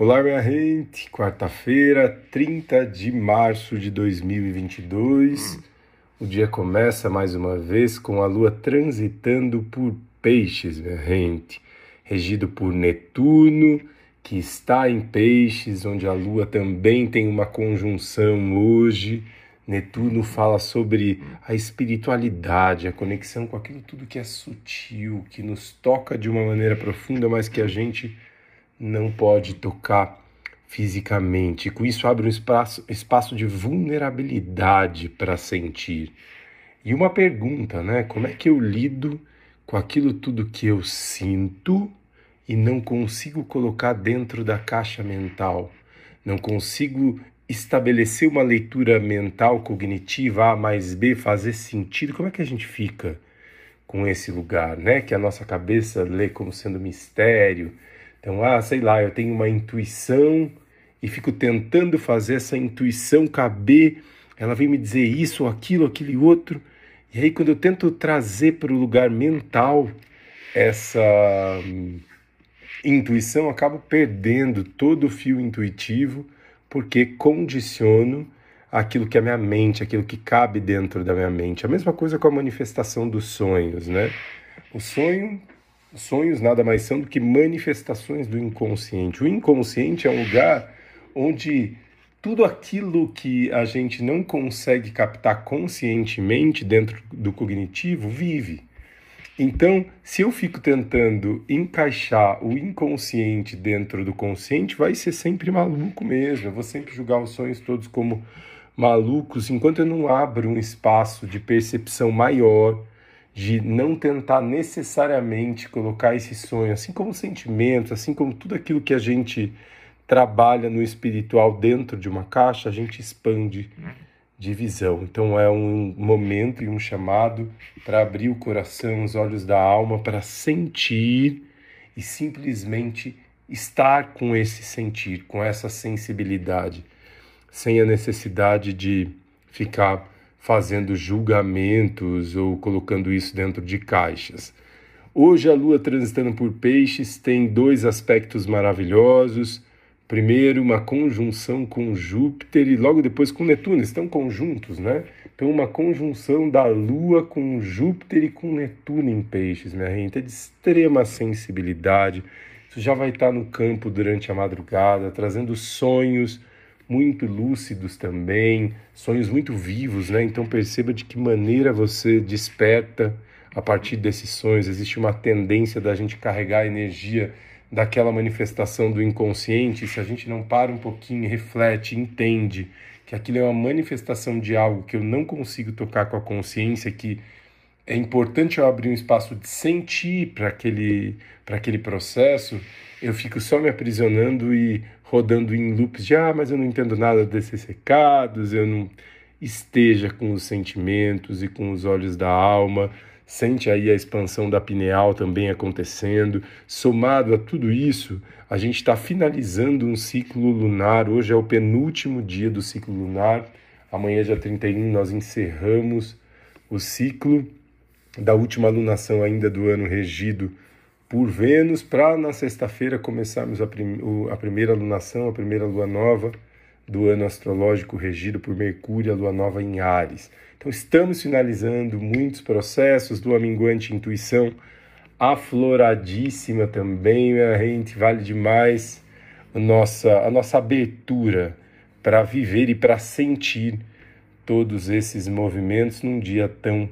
Olá, minha gente! Quarta-feira, 30 de março de 2022. O dia começa mais uma vez com a lua transitando por Peixes, minha gente, regido por Netuno, que está em Peixes, onde a lua também tem uma conjunção hoje. Netuno fala sobre a espiritualidade, a conexão com aquilo tudo que é sutil, que nos toca de uma maneira profunda, mas que a gente não pode tocar fisicamente. Com isso abre um espaço, espaço de vulnerabilidade para sentir. E uma pergunta, né? Como é que eu lido com aquilo tudo que eu sinto e não consigo colocar dentro da caixa mental? Não consigo estabelecer uma leitura mental cognitiva A mais B, fazer sentido. Como é que a gente fica com esse lugar, né? Que a nossa cabeça lê como sendo mistério, então, ah, sei lá, eu tenho uma intuição e fico tentando fazer essa intuição caber, ela vem me dizer isso, aquilo, aquele outro. E aí, quando eu tento trazer para o lugar mental essa hum, intuição, acabo perdendo todo o fio intuitivo, porque condiciono aquilo que é minha mente, aquilo que cabe dentro da minha mente. A mesma coisa com a manifestação dos sonhos, né? O sonho Sonhos nada mais são do que manifestações do inconsciente. O inconsciente é um lugar onde tudo aquilo que a gente não consegue captar conscientemente dentro do cognitivo vive. Então, se eu fico tentando encaixar o inconsciente dentro do consciente, vai ser sempre maluco mesmo. Eu vou sempre julgar os sonhos todos como malucos, enquanto eu não abro um espaço de percepção maior de não tentar necessariamente colocar esse sonho, assim como sentimentos, assim como tudo aquilo que a gente trabalha no espiritual dentro de uma caixa, a gente expande de visão. Então é um momento e um chamado para abrir o coração, os olhos da alma, para sentir e simplesmente estar com esse sentir, com essa sensibilidade, sem a necessidade de ficar fazendo julgamentos ou colocando isso dentro de caixas. Hoje a Lua transitando por Peixes tem dois aspectos maravilhosos. Primeiro, uma conjunção com Júpiter e logo depois com Netuno, estão conjuntos, né? Então, uma conjunção da Lua com Júpiter e com Netuno em Peixes, minha gente, é de extrema sensibilidade. Isso já vai estar no campo durante a madrugada, trazendo sonhos, muito lúcidos também, sonhos muito vivos, né? Então perceba de que maneira você desperta a partir desses sonhos. Existe uma tendência da gente carregar a energia daquela manifestação do inconsciente. Se a gente não para um pouquinho, reflete, entende que aquilo é uma manifestação de algo que eu não consigo tocar com a consciência, que é importante eu abrir um espaço de sentir para aquele, aquele processo, eu fico só me aprisionando e rodando em loops de ah, mas eu não entendo nada desses recados, eu não esteja com os sentimentos e com os olhos da alma, sente aí a expansão da pineal também acontecendo. Somado a tudo isso, a gente está finalizando um ciclo lunar. Hoje é o penúltimo dia do ciclo lunar. Amanhã, dia 31, nós encerramos o ciclo da última lunação ainda do ano regido por Vênus, para na sexta-feira começarmos a, prim a primeira lunação, a primeira lua nova do ano astrológico regido por Mercúrio, a lua nova em Ares. Então estamos finalizando muitos processos do aminguante intuição afloradíssima também, a gente vale demais a nossa, a nossa abertura para viver e para sentir todos esses movimentos num dia tão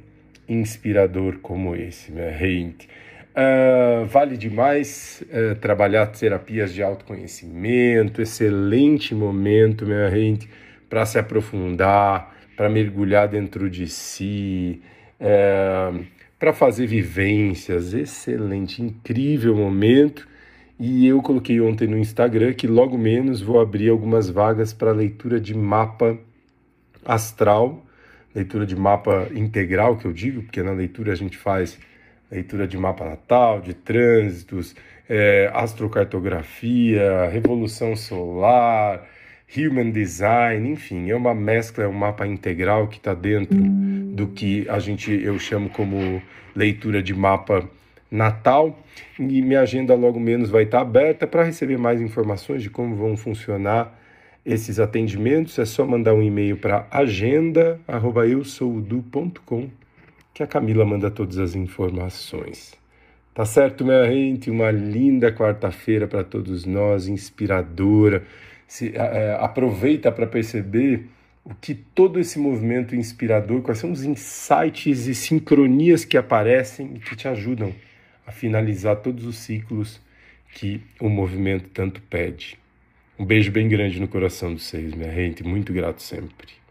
inspirador como esse, minha gente. Uh, vale demais uh, trabalhar terapias de autoconhecimento, excelente momento, minha gente, para se aprofundar, para mergulhar dentro de si, uh, para fazer vivências, excelente, incrível momento. E eu coloquei ontem no Instagram que logo menos vou abrir algumas vagas para leitura de mapa astral, leitura de mapa integral que eu digo, porque na leitura a gente faz leitura de mapa natal, de trânsitos, é, astrocartografia, revolução solar, human design, enfim, é uma mescla, é um mapa integral que está dentro do que a gente eu chamo como leitura de mapa Natal e minha agenda logo menos vai estar aberta para receber mais informações de como vão funcionar esses atendimentos. É só mandar um e-mail para agenda@eusoudu.com que a Camila manda todas as informações. Tá certo, minha gente? Uma linda quarta-feira para todos nós, inspiradora. Se, é, aproveita para perceber o que todo esse movimento inspirador, quais são os insights e sincronias que aparecem e que te ajudam a finalizar todos os ciclos que o movimento tanto pede. Um beijo bem grande no coração de vocês, minha gente, muito grato sempre.